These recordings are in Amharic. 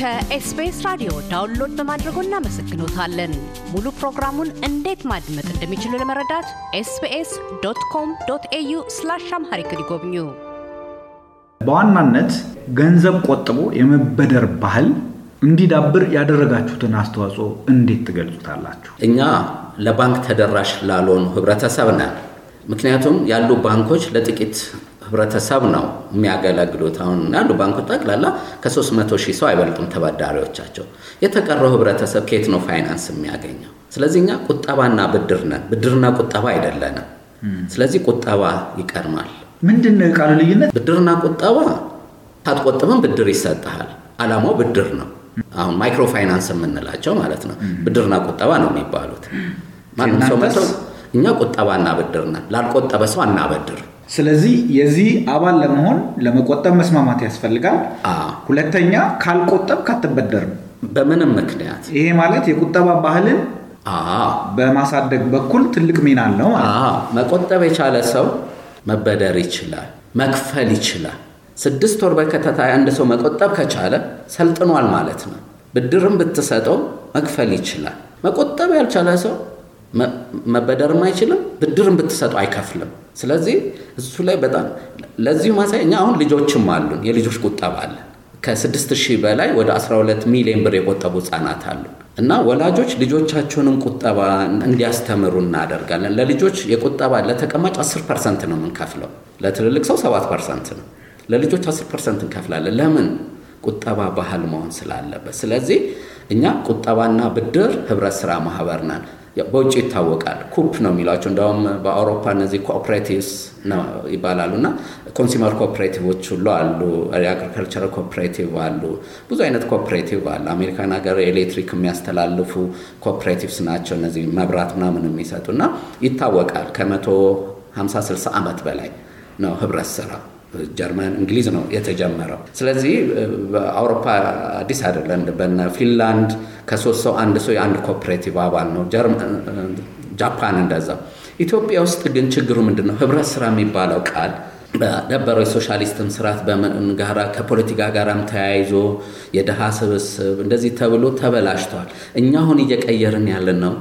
ከኤስቢኤስ ራዲዮ download በማድረጎ እናመሰግኖታለን። ሙሉ ፕሮግራሙን እንዴት ማድመጥ እንደሚችሉ ለመረዳት SBS dot com dot au slash Amharic ይጎብኙ። በዋናነት ገንዘብ ቆጥቦ የመበደር ባህል እንዲዳብር ያደረጋችሁትን አስተዋጽኦ እንዴት ትገልጹታላችሁ? እኛ ለባንክ ተደራሽ ላልሆኑ ህብረተሰብ ነን። ምክንያቱም ያሉ ባንኮች ለጥቂት ህብረተሰብ ነው የሚያገለግሉት። አሁን ያሉ ባንኮች ጠቅላላ ከ300 ሺህ ሰው አይበልጡም ተበዳሪዎቻቸው። የተቀረው ህብረተሰብ ከየት ነው ፋይናንስ የሚያገኘው? ስለዚህ እኛ ቁጠባና ብድር ነን፣ ብድርና ቁጠባ አይደለንም። ስለዚህ ቁጠባ ይቀድማል። ምንድን ነው የቃሉ ልዩነት? ብድርና ቁጠባ ሳትቆጥብም ብድር ይሰጥሃል። አላማው ብድር ነው። አሁን ማይክሮ ፋይናንስ የምንላቸው ማለት ነው ብድርና ቁጠባ ነው የሚባሉት። ማንም ሰው መጥቶ እኛ ቁጠባና ብድር ነን፣ ላልቆጠበ ሰው አናበድር። ስለዚህ የዚህ አባል ለመሆን ለመቆጠብ መስማማት ያስፈልጋል። ሁለተኛ ካልቆጠብ ካትበደርም። በምንም ምክንያት ይሄ ማለት የቁጠባ ባህልን በማሳደግ በኩል ትልቅ ሚና አለው ማለት ነው። መቆጠብ የቻለ ሰው መበደር ይችላል፣ መክፈል ይችላል። ስድስት ወር በከታታይ አንድ ሰው መቆጠብ ከቻለ ሰልጥኗል ማለት ነው። ብድርም ብትሰጠው መክፈል ይችላል። መቆጠብ ያልቻለ ሰው መበደርም አይችልም፣ ብድርም ብትሰጠው አይከፍልም። ስለዚህ እሱ ላይ በጣም ለዚሁ ማሳይ እኛ አሁን ልጆችም አሉን፣ የልጆች ቁጠባ አለን። ከስድስት ሺህ በላይ ወደ 12 ሚሊዮን ብር የቆጠቡ ህጻናት አሉ እና ወላጆች ልጆቻቸውንም ቁጠባ እንዲያስተምሩ እናደርጋለን። ለልጆች የቁጠባ ለተቀማጭ 10 percent ነው የምንከፍለው። ለትልልቅ ሰው 7 percent ነው። ለልጆች 10 percent እንከፍላለን። ለምን? ቁጠባ ባህል መሆን ስላለበት። ስለዚህ እኛ ቁጠባና ብድር ህብረት ስራ ማህበር ነን። በውጭ ይታወቃል። coop ነው የሚሏቸው። እንደውም በአውሮፓ እነዚህ cooperatives ነው ይባላሉ እና consumer cooperative ኦች ሁሉ አሉ። የ agricultural cooperative አሉ። ብዙ አይነት cooperative አለ። አሜሪካን ሀገር ኤሌክትሪክ የሚያስተላልፉ cooperatives ናቸው እነዚህ መብራት ምናምን የሚሰጡ እና ይታወቃል። ከመቶ 50 60 ዓመት በላይ ነው ህብረት ስራ ጀርመን፣ እንግሊዝ ነው የተጀመረው። ስለዚህ በአውሮፓ አዲስ አይደለም። በነ ፊንላንድ ከሶስት ሰው አንድ ሰው የአንድ cooperative አባል ነው። ጃፓን እንደዛ። ኢትዮጵያ ውስጥ ግን ችግሩ ምንድን ነው? ህብረት ስራ የሚባለው ቃል በነበረው የ socialist ም ስርዓት በምን ጋራ ከፖለቲካ ጋራም ተያይዞ የድሃ ስብስብ እንደዚህ ተብሎ ተበላሽቷል። እኛ አሁን እየቀየርን ያለን ነው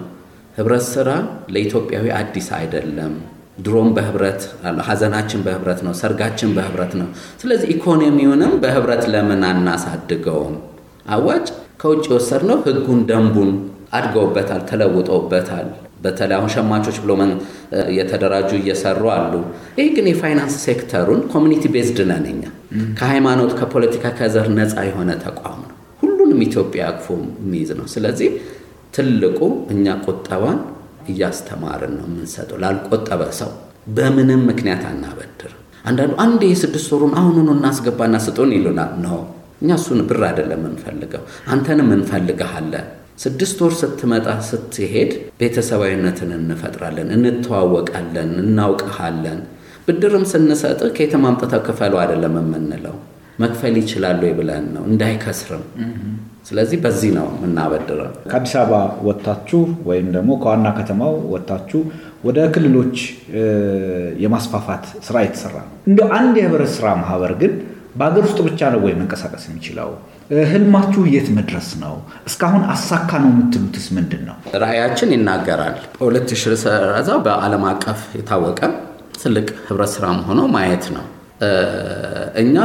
ህብረት ስራ ለኢትዮጵያዊ አዲስ አይደለም። ድሮም በህብረት ሀዘናችን በህብረት ነው፣ ሰርጋችን በህብረት ነው። ስለዚህ ኢኮኖሚውንም በህብረት ለምን አናሳድገውም? አዋጭ ከውጭ የወሰድነው ህጉን፣ ደንቡን አድገውበታል፣ ተለውጠውበታል። በተለይ አሁን ሸማቾች ብሎ እየተደራጁ እየሰሩ አሉ። ይህ ግን የፋይናንስ sector ኡን community based ነን እኛ። ከሃይማኖት ከፖለቲካ ከዘር ነፃ የሆነ ተቋም ነው። ሁሉንም ኢትዮጵያ አቅፎ የሚይዝ ነው። ስለዚህ ትልቁ እኛ ቁጠባን እያስተማርን ነው የምንሰጠው ላልቆጠበ ሰው በምንም ምክንያት አናበድር። አንዳንዱ አንድ የስድስት ወሩን አሁኑኑ እናስገባና ስጡን ይሉናል። ነው እኛ እሱን ብር አይደለም የምንፈልገው፣ አንተንም እንፈልግሃለን። ስድስት ወር ስትመጣ ስትሄድ ቤተሰባዊነትን እንፈጥራለን፣ እንተዋወቃለን፣ እናውቅሃለን። ብድርም ስንሰጥህ ከየትም አምጥተው ክፈሉ አይደለም የምንለው፣ መክፈል ይችላሉ ብለን ነው እንዳይከስርም። ስለዚህ በዚህ ነው የምናበድረው። ከአዲስ አበባ ወጥታችሁ ወይም ደግሞ ከዋና ከተማው ወጥታችሁ ወደ ክልሎች የማስፋፋት ስራ የተሰራ ነው። እንደ አንድ የህብረት ስራ ማህበር ግን በሀገር ውስጥ ብቻ ነው ወይ መንቀሳቀስ የሚችለው? ህልማችሁ የት መድረስ ነው? እስካሁን አሳካ ነው የምትሉትስ ምንድን ነው? ራዕያችን ይናገራል። በሁለት ሺህ ሰላሳ በዓለም አቀፍ የታወቀ ትልቅ ህብረት ስራ ሆኖ ማየት ነው። እኛ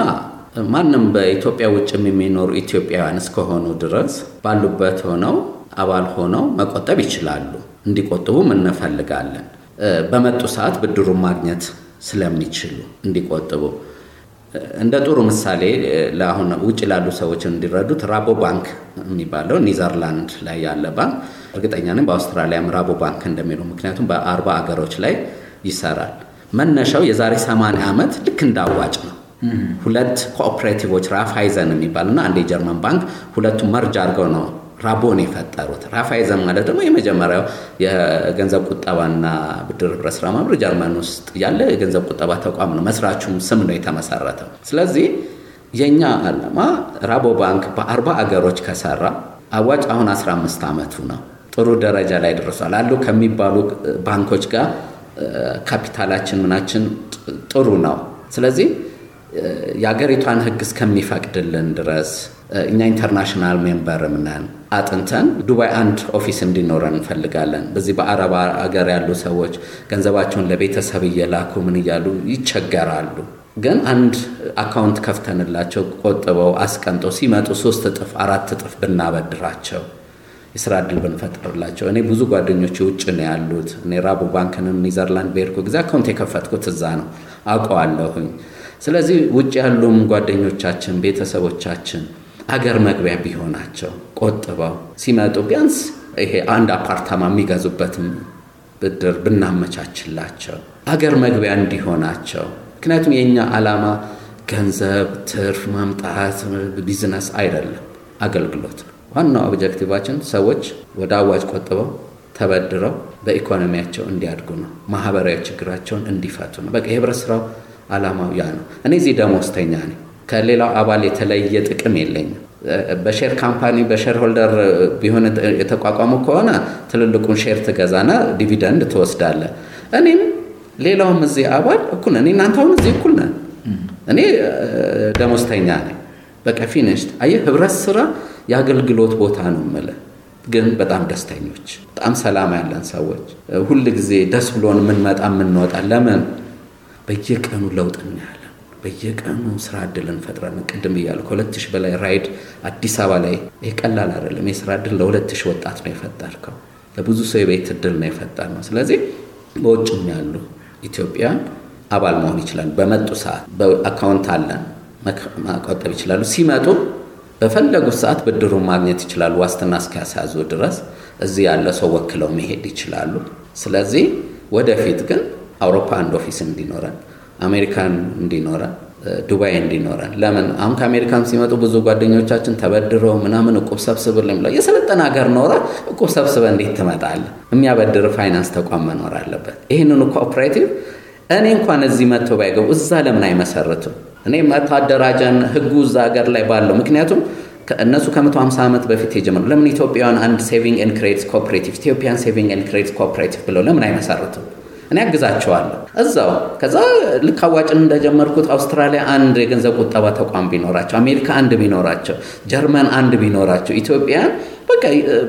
ማንም በኢትዮጵያ ውጭ የሚኖሩ ኢትዮጵያውያን እስከሆኑ ድረስ ባሉበት ሆነው አባል ሆነው መቆጠብ ይችላሉ። እንዲቆጥቡም እንፈልጋለን። በመጡ ሰዓት ብድሩን ማግኘት ስለሚችሉ እንዲቆጥቡ እንደ ጥሩ ምሳሌ ለአሁን ውጭ ላሉ ሰዎች እንዲረዱት ራቦ ባንክ የሚባለው ኒዘርላንድ ላይ ያለ ባንክ እርግጠኛ ነኝ በአውስትራሊያም ራቦ ባንክ እንደሚለው ምክንያቱም በአርባ አገሮች ላይ ይሰራል። መነሻው የዛሬ 80 ዓመት ልክ እንዳዋጭ ነው። ሁለት cooperative ኦች ራፋይዘን የሚባልና አንድ የጀርመን ባንክ ሁለቱም merge አድርገው ነው ራቦን የፈጠሩት። ራፋይዘን ማለት ደግሞ የመጀመሪያው የገንዘብ ቁጠባና ብድር ህብረት ስራ ማህበር ጀርመን ውስጥ ያለ የገንዘብ ቁጠባ ተቋም ነው። መስራቹም ስም ነው የተመሰረተው። ስለዚህ የእኛ ዓላማ ራቦ ባንክ በአርባ አገሮች ከሰራ አዋጭ አሁን 15 ዓመቱ ነው። ጥሩ ደረጃ ላይ ደርሷል አሉ ከሚባሉ ባንኮች ጋር ካፒታላችን ምናችን ጥሩ ነው። ስለዚህ የአገሪቷን ሕግ እስከሚፈቅድልን ድረስ እኛ international member ም ነን። አጥንተን ዱባይ አንድ office እንዲኖረን እንፈልጋለን። በዚህ በአረብ ሀገር ያሉ ሰዎች ገንዘባቸውን ለቤተሰብ እየላኩ ምን እያሉ ይቸገራሉ። ግን አንድ account ከፍተንላቸው ቆጥበው አስቀምጠው ሲመጡ ሶስት እጥፍ አራት እጥፍ ብናበድራቸው የስራ እድል ብንፈጥርላቸው። እኔ ብዙ ጓደኞች ውጭ ነው ያሉት። እኔ ራቦ ባንክንም ኒዘርላንድ በሄድኩ ጊዜ account የከፈትኩት እዛ ነው አውቀዋለሁኝ። ስለዚህ ውጭ ያሉም ጓደኞቻችን ቤተሰቦቻችን አገር መግቢያ ቢሆናቸው ቆጥበው ሲመጡ ቢያንስ ይሄ አንድ አፓርታማ የሚገዙበትም ብድር ብናመቻችላቸው አገር መግቢያ እንዲሆናቸው። ምክንያቱም የእኛ ዓላማ ገንዘብ ትርፍ ማምጣት ቢዝነስ አይደለም፣ አገልግሎት ነው። ዋናው objective ኣችን ሰዎች ወደ አዋጭ ቆጥበው ተበድረው በኢኮኖሚያቸው እንዲያድጉ ነው። ማህበራዊ ችግራቸውን እንዲፈቱ ነው። በቃ የህብረት ስራው ዓላማው ያ ነው። እኔ እዚህ ደሞዝተኛ ነኝ። ከሌላው አባል የተለየ ጥቅም የለኝም። በ share company በ shareholder ቢሆን የተቋቋሙ ከሆነ ትልልቁን share ትገዛና dividend ትወስዳለህ። እኔም ሌላውም እዚህ አባል እኩል ነን። እናንተ አሁን እዚህ እኩል ነን። እኔ ደሞዝተኛ ነኝ። በቃ finished። አየህ፣ ህብረት ስራ የአገልግሎት ቦታ ነው የምልህ። ግን በጣም ደስተኞች፣ በጣም ሰላም ያለን ሰዎች፣ ሁል ጊዜ ደስ ብሎን የምንመጣ የምንወጣ። ለምን በየቀኑ ለውጥ እናያለን። በየቀኑ ስራ እድል እንፈጥራለን። ቅድም እያሉ ከሁለት ሺህ በላይ ride አዲስ አበባ ላይ ይህ ቀላል አይደለም። የስራ እድል ለሁለት ሺህ ወጣት ነው የፈጠርከው። ለብዙ ሰው የቤት እድል ነው የፈጠር ነው። ስለዚህ በውጭም ያሉ ኢትዮጵያን አባል መሆን ይችላሉ። በመጡ ሰዓት በ account አለን ማቆጠብ ይችላሉ። ሲመጡ በፈለጉት ሰዓት ብድሩን ማግኘት ይችላሉ። ዋስትና እስኪያስያዙ ድረስ እዚህ ያለ ሰው ወክለው መሄድ ይችላሉ። ስለዚህ ወደፊት ግን አውሮፓ አንድ office እንዲኖረን አሜሪካን እንዲኖረን ዱባይ እንዲኖረን። ለምን አሁን ከአሜሪካን ሲመጡ ብዙ ጓደኞቻችን ተበድረው ምናምን እቁብ ሰብስብልኝ ብለው የሰለጠነ ሀገር ኖረ እቁብ ሰብስበ እንዴት ትመጣለህ? የሚያበድር ፋይናንስ ተቋም መኖር አለበት። ይህንኑ cooperative እኔ እንኳን እዚህ መጥተው ባይገቡ እዛ ለምን አይመሰርቱም? እኔ መቶ አደራጀን ህጉ እዛ ሀገር ላይ ባለው ምክንያቱም እነሱ ከመቶ ሃምሳ ዓመት በፊት የጀመሩ ለምን ኢትዮጵያውያን አንድ saving and credit cooperative Ethiopian saving and credit cooperative ብለው ለምን አይመሰርቱም? እኔ አግዛቸዋለሁ እዛው። ከዛ ልክ አዋጭን እንደጀመርኩት አውስትራሊያ አንድ የገንዘብ ቁጠባ ተቋም ቢኖራቸው፣ አሜሪካ አንድ ቢኖራቸው፣ ጀርመን አንድ ቢኖራቸው፣ ኢትዮጵያን በቃ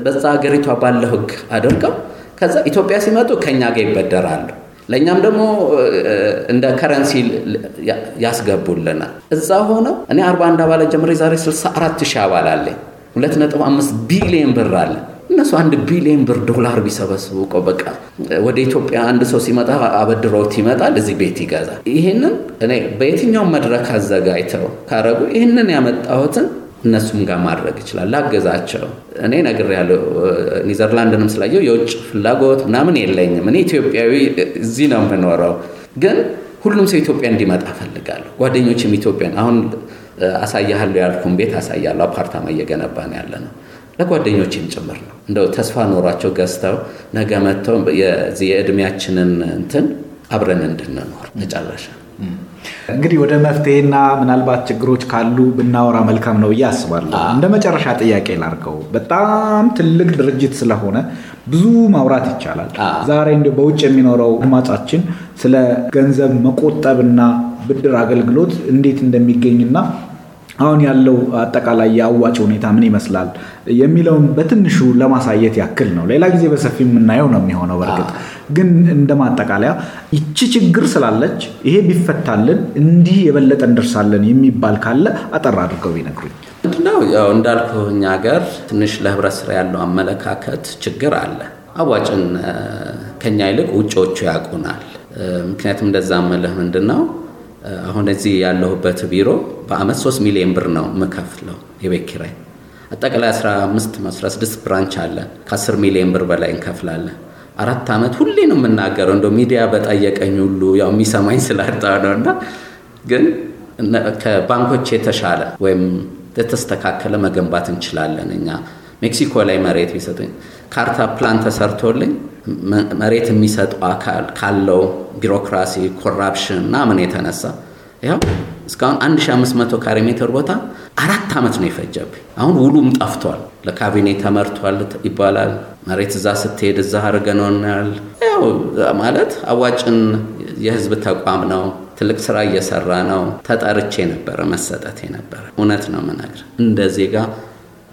በዛ ሀገሪቷ ባለው ህግ አድርገው ከዛ ኢትዮጵያ ሲመጡ ከኛ ጋር ይበደራሉ። ለእኛም ደግሞ እንደ ከረንሲ ያስገቡልናል። እዛ ሆነው እኔ 41 አባላት ጀምሬ ዛሬ 64 ሺህ አባል አለኝ። 2.5 ቢሊዮን ብር አለ። እነሱ አንድ ቢሊዮን ብር ዶላር ቢሰበስቡ እኮ በቃ ወደ ኢትዮጵያ አንድ ሰው ሲመጣ አበድረውት ይመጣል፣ እዚህ ቤት ይገዛል። ይህንን እኔ በየትኛውም መድረክ አዘጋጅተው ካረጉ ይህንን ያመጣሁትን እነሱም ጋር ማድረግ ይችላል። ላገዛቸው እኔ ነግሬያለሁ። ኒዘርላንድንም ስላየው የውጭ ፍላጎት ምናምን የለኝም። እኔ ኢትዮጵያዊ እዚህ ነው የምኖረው፣ ግን ሁሉም ሰው ኢትዮጵያ እንዲመጣ እፈልጋለሁ። ጓደኞችም ኢትዮጵያን አሁን አሳያለሁ ያልኩም ቤት አሳያለሁ። አፓርታማ እየገነባ ነው ያለ ነው ለጓደኞችም ጭምር ነው። እንደው ተስፋ ኖሯቸው ገዝተው ነገ መጥተው የዚህ የእድሜያችንን እንትን አብረን እንድንኖር መጨረሻ እንግዲህ ወደ መፍትሄና ምናልባት ችግሮች ካሉ ብናወራ መልካም ነው ብዬ አስባለሁ። እንደ መጨረሻ ጥያቄ ላድርገው። በጣም ትልቅ ድርጅት ስለሆነ ብዙ ማውራት ይቻላል። ዛሬ እንደ በውጭ የሚኖረው አድማጫችን ስለ ገንዘብ መቆጠብና ብድር አገልግሎት እንዴት እንደሚገኝና አሁን ያለው አጠቃላይ የአዋጭ ሁኔታ ምን ይመስላል የሚለውን በትንሹ ለማሳየት ያክል ነው። ሌላ ጊዜ በሰፊ የምናየው ነው የሚሆነው። በእርግጥ ግን እንደ ማጠቃለያ ይቺ ችግር ስላለች ይሄ ቢፈታልን እንዲህ የበለጠ እንደርሳለን የሚባል ካለ አጠር አድርገው ቢነግሩኝ። ምንድነው ያው እንዳልኩ እኛ ሀገር ትንሽ ለህብረት ስራ ያለው አመለካከት ችግር አለ። አዋጭን ከኛ ይልቅ ውጭዎቹ ያውቁናል። ምክንያቱም እንደዛ መልህ ምንድን ነው አሁን እዚህ ያለሁበት ቢሮ በአመት 3 ሚሊዮን ብር ነው የምከፍለው የቤት ኪራይ። አጠቃላይ 15 16 ብራንች አለን። ከ10 ሚሊዮን ብር በላይ እንከፍላለን። አራት ዓመት ሁሌ ነው የምናገረው። እንደ ሚዲያ በጠየቀኝ ሁሉ ያው የሚሰማኝ ስላጣ ነው እና ግን ከባንኮች የተሻለ ወይም የተስተካከለ መገንባት እንችላለን። እኛ ሜክሲኮ ላይ መሬት ቢሰጡኝ ካርታ ፕላን ተሰርቶልኝ መሬት የሚሰጠው አካል ካለው ቢሮክራሲ፣ corruption ምናምን የተነሳ ያው እስካሁን 1500 ካሬ ሜትር ቦታ አራት ዓመት ነው የፈጀብኝ። አሁን ውሉም ጠፍቷል። ለካቢኔ ተመርቷል ይባላል። መሬት እዛ ስትሄድ እዛ አድርገነውናል። ያው ማለት አዋጭን የህዝብ ተቋም ነው ትልቅ ስራ እየሰራ ነው። ተጠርቼ ነበረ መሰጠት ነበረ። እውነት ነው የምነግርህ እንደ ዜጋ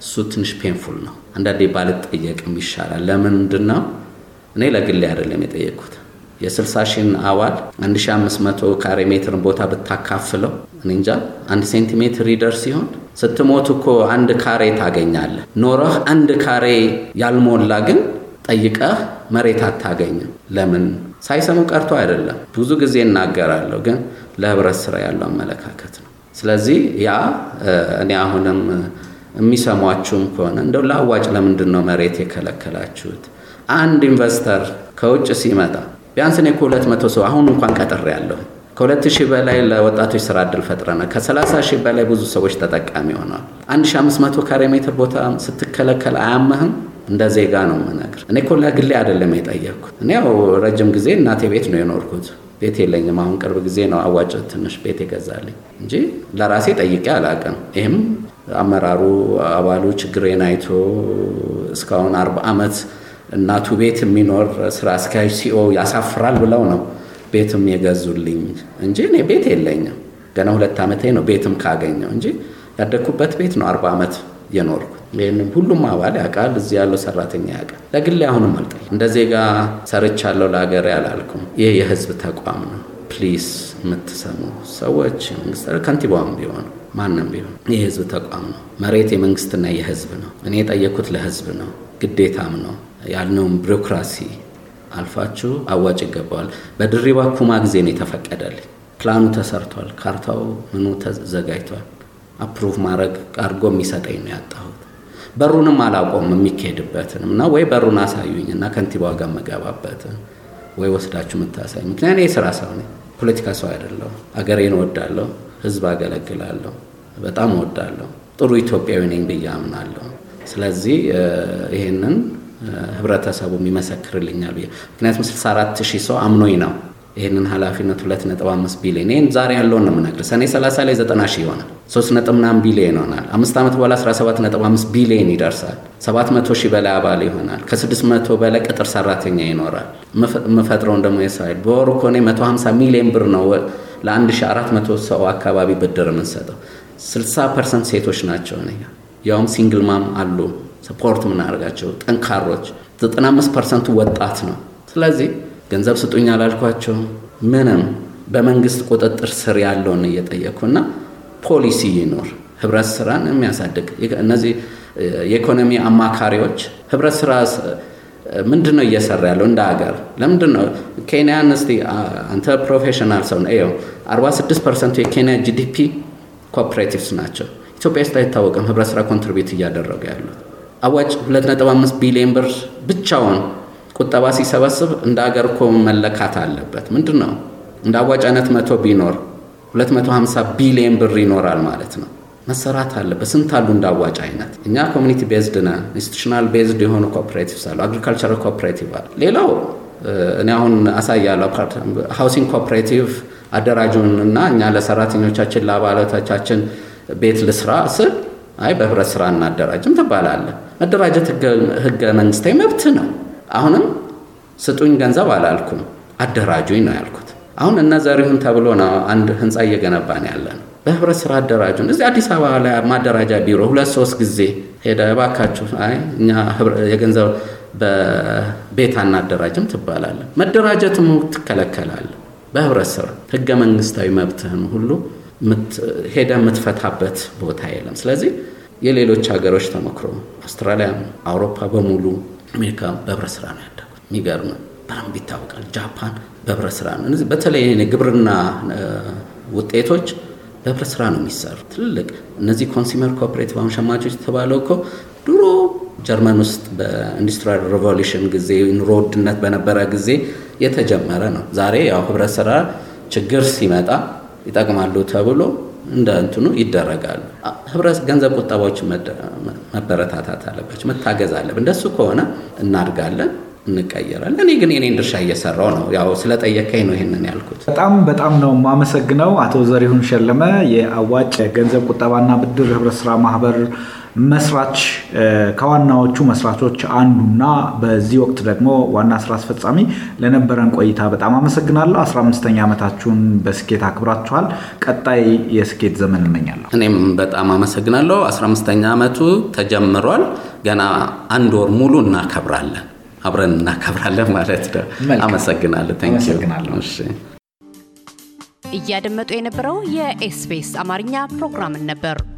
እሱ ትንሽ ፔንፉል ነው። አንዳንዴ ባልጠየቅም ይሻላል። ለምንድን ነው እኔ ለግሌ አይደለም የጠየቅኩት የ60 ሺህን አዋል 1500 ካሬ ሜትርን ቦታ ብታካፍለው እኔ እንጃ አንድ ሴንቲሜትር ይደርስ ሲሆን ስትሞት እኮ አንድ ካሬ ታገኛለህ። ኖረህ አንድ ካሬ ያልሞላ ግን ጠይቀህ መሬት አታገኝም። ለምን ሳይሰሙ ቀርቶ አይደለም። ብዙ ጊዜ እናገራለሁ፣ ግን ለህብረት ስራ ያለው አመለካከት ነው። ስለዚህ ያ እኔ አሁንም የሚሰሟችሁም ከሆነ እንደው ለአዋጭ ለምንድን ነው መሬት የከለከላችሁት? አንድ ኢንቨስተር ከውጭ ሲመጣ ቢያንስ እኔ ከሁለት መቶ ሰው አሁን እንኳን ቀጥሬ ያለሁ ከሁለት ሺህ በላይ ለወጣቶች ስራ እድል ፈጥረናል። ከሰላሳ ሺህ በላይ ብዙ ሰዎች ተጠቃሚ ሆነዋል። አንድ ሺህ አምስት መቶ ካሬ ሜትር ቦታ ስትከለከል አያመህም? እንደ ዜጋ ነው የምነግር። እኔ እኮ ለግሌ አይደለም የጠየቅኩት። እኔ ያው ረጅም ጊዜ እናቴ ቤት ነው የኖርኩት። ቤት የለኝም። አሁን ቅርብ ጊዜ ነው አዋጭ ትንሽ ቤት የገዛልኝ እንጂ ለራሴ ጠይቄ አላውቅም። ይህም አመራሩ አባሉ ችግሬን አይቶ እስካሁን አርባ ዓመት እናቱ ቤት የሚኖር ስራ አስኪያጅ CEO ያሳፍራል ብለው ነው ቤትም የገዙልኝ እንጂ እኔ ቤት የለኝም። ገና ሁለት ዓመቴ ነው ቤትም ካገኘው እንጂ ያደግኩበት ቤት ነው አርባ ዓመት የኖርኩት። ይህንም ሁሉም አባል ያውቃል፣ እዚህ ያለው ሰራተኛ ያውቃል። ለግሌ አሁንም አልጠይቅም። እንደ ዜጋ ሰርቻለሁ ለሀገሬ አላልኩም። ይህ የህዝብ ተቋም ነው። please የምትሰሙ ሰዎች መንግስት ከንቲባውም ቢሆን ማንም ቢሆን የህዝብ ተቋም ነው። መሬት የመንግስትና የህዝብ ነው። እኔ የጠየኩት ለህዝብ ነው፣ ግዴታም ነው ያልነውም ቢሮክራሲ አልፋችሁ አዋጭ ይገባዋል። በድሪባ ኩማ ጊዜ ነው የተፈቀደልኝ። ፕላኑ ተሰርቷል፣ ካርታው ምኑ ተዘጋጅቷል። approve ማድረግ አድርጎ የሚሰጠኝ ነው ያጣሁት። በሩንም አላቆም የሚካሄድበትንም እና ወይ በሩን አሳዩኝ እና ከንቲባዋ ጋር መገባበትን ወይ ወስዳችሁ የምታሳይ ምክንያት የስራ ሰው ነኝ፣ ፖለቲካ ሰው አይደለሁም። አገሬን እወዳለሁ፣ ህዝብ አገለግላለሁ፣ በጣም እወዳለሁ፣ ጥሩ ኢትዮጵያዊ ነኝ ብዬ አምናለሁ። ስለዚህ ይሄንን ህብረተሰቡም ይመሰክርልኛል ብዬ ምክንያቱም 64 ሺህ ሰው አምኖኝ ነው ይህንን ኃላፊነት 2.5 ቢሊዮን ይህን ዛሬ ያለውን ነው የምነግርህ። ሰኔ 30 ላይ 90 ሺህ ይሆናል። 3 ነጥብ ምናምን ቢሊዮን ይሆናል። አምስት ዓመት በኋላ 17.5 ቢሊዮን ይደርሳል። 700 ሺህ በላይ አባል ይሆናል። ከ600 በላይ ቅጥር ሰራተኛ ይኖራል። የምፈጥረውን ደግሞ የሳይድ በወሩ እኮ እኔ 150 ሚሊዮን ብር ነው ለ1400 ሰው አካባቢ ብድር የምንሰጠው። 60 percent ሴቶች ናቸው ያውም single mom አሉ support የምናደርጋቸው ጠንካሮች። 95 percent ኡ ወጣት ነው። ስለዚህ ገንዘብ ስጡኝ አላልኳቸው። ምንም በመንግስት ቁጥጥር ስር ያለውን እየጠየኩና ፖሊሲ ይኖር ህብረት ስራን የሚያሳድግ እነዚህ የኢኮኖሚ አማካሪዎች ህብረት ስራ ምንድን ነው እየሰራ ያለው እንደ ሀገር? ለምንድን ነው ኬንያን እስቲ አንተ professional ሰው ነው 46 percent ኡ የኬንያ GDP cooperatives ናቸው። ኢትዮጵያ ውስጥ አይታወቅም ህብረት ስራ contribute እያደረገ ያሉት አዋጭ 2.5 ቢሊዮን ብር ብቻውን ቁጠባ ሲሰበስብ እንደ ሀገር እኮ መለካት አለበት። ምንድን ነው እንደ አዋጭነት መቶ ቢኖር 250 ቢሊዮን ብር ይኖራል ማለት ነው። መሰራት አለበት። ስንት አሉ እንደ አዋጭ አይነት? እኛ community based ነን። institutional based የሆኑ cooperatives አሉ። agricultural cooperative አለ። ሌላው እኔ አሁን አሳያለሁ። housing cooperative አደራጁን እና እኛ ለሰራተኞቻችን ለአባላቶቻችን ቤት ልስራ ስል አይ በህብረት ስራ እናደራጅም ትባላለ። መደራጀት ህገ መንግስታዊ መብት ነው። አሁንም ስጡኝ ገንዘብ አላልኩም፣ አደራጁኝ ነው ያልኩት። አሁን እነ ዘሪሁን ተብሎ ነው አንድ ህንፃ እየገነባን ያለ ነው። በህብረት ስራ አደራጁን። እዚህ አዲስ አበባ ላይ ማደራጃ ቢሮ ሁለት ሶስት ጊዜ ሄደ፣ እባካችሁ አይ እኛ የገንዘብ በቤት አናደራጅም ትባላለ። መደራጀትም ትከለከላለ። በህብረት ስራ ህገ መንግስታዊ መብትህን ሁሉ ሄደ የምትፈታበት ቦታ የለም። ስለዚህ የሌሎች ሀገሮች ተሞክሮ አውስትራሊያ፣ አውሮፓ በሙሉ አሜሪካ በህብረት ስራ ነው ያደጉት። የሚገርም በደንብ ይታወቃል። ጃፓን በህብረት ስራ ነው። በተለይ ግብርና ውጤቶች በህብረት ስራ ነው የሚሰሩ ትልልቅ እነዚህ consumer cooperative አሁን ሸማቾች የተባለው እኮ ድሮ ጀርመን ውስጥ በ industrial revolution ጊዜ ኑሮ ውድነት በነበረ ጊዜ የተጀመረ ነው። ዛሬ ያው ህብረት ስራ ችግር ሲመጣ ይጠቅማሉ ተብሎ እንደ እንትኑ ይደረጋሉ። ህብረት ገንዘብ ቁጠባዎች መበረታታት አለባቸው፣ መታገዝ አለብን። እንደሱ ከሆነ እናድጋለን። እንቀየራለን። እኔ ግን የኔን ድርሻ እየሰራው ነው። ያው ስለጠየቀኝ ነው ይሄንን ያልኩት። በጣም በጣም ነው የማመሰግነው አቶ ዘሪሁን ሸለመ የአዋጭ ገንዘብ ቁጠባና ብድር ህብረት ስራ ማህበር መስራች ከዋናዎቹ መስራቾች አንዱና በዚህ ወቅት ደግሞ ዋና ስራ አስፈጻሚ ለነበረን ቆይታ በጣም አመሰግናለሁ። 15ኛ ዓመታችሁን በስኬት አክብራችኋል። ቀጣይ የስኬት ዘመን እመኛለሁ። እኔም በጣም አመሰግናለሁ። 15ኛ ዓመቱ ተጀምሯል። ገና አንድ ወር ሙሉ እናከብራለን። አብረን እናከብራለን ማለት ነው። አመሰግናለሁ። እያደመጡ የነበረው የ SBS አማርኛ ፕሮግራምን ነበር።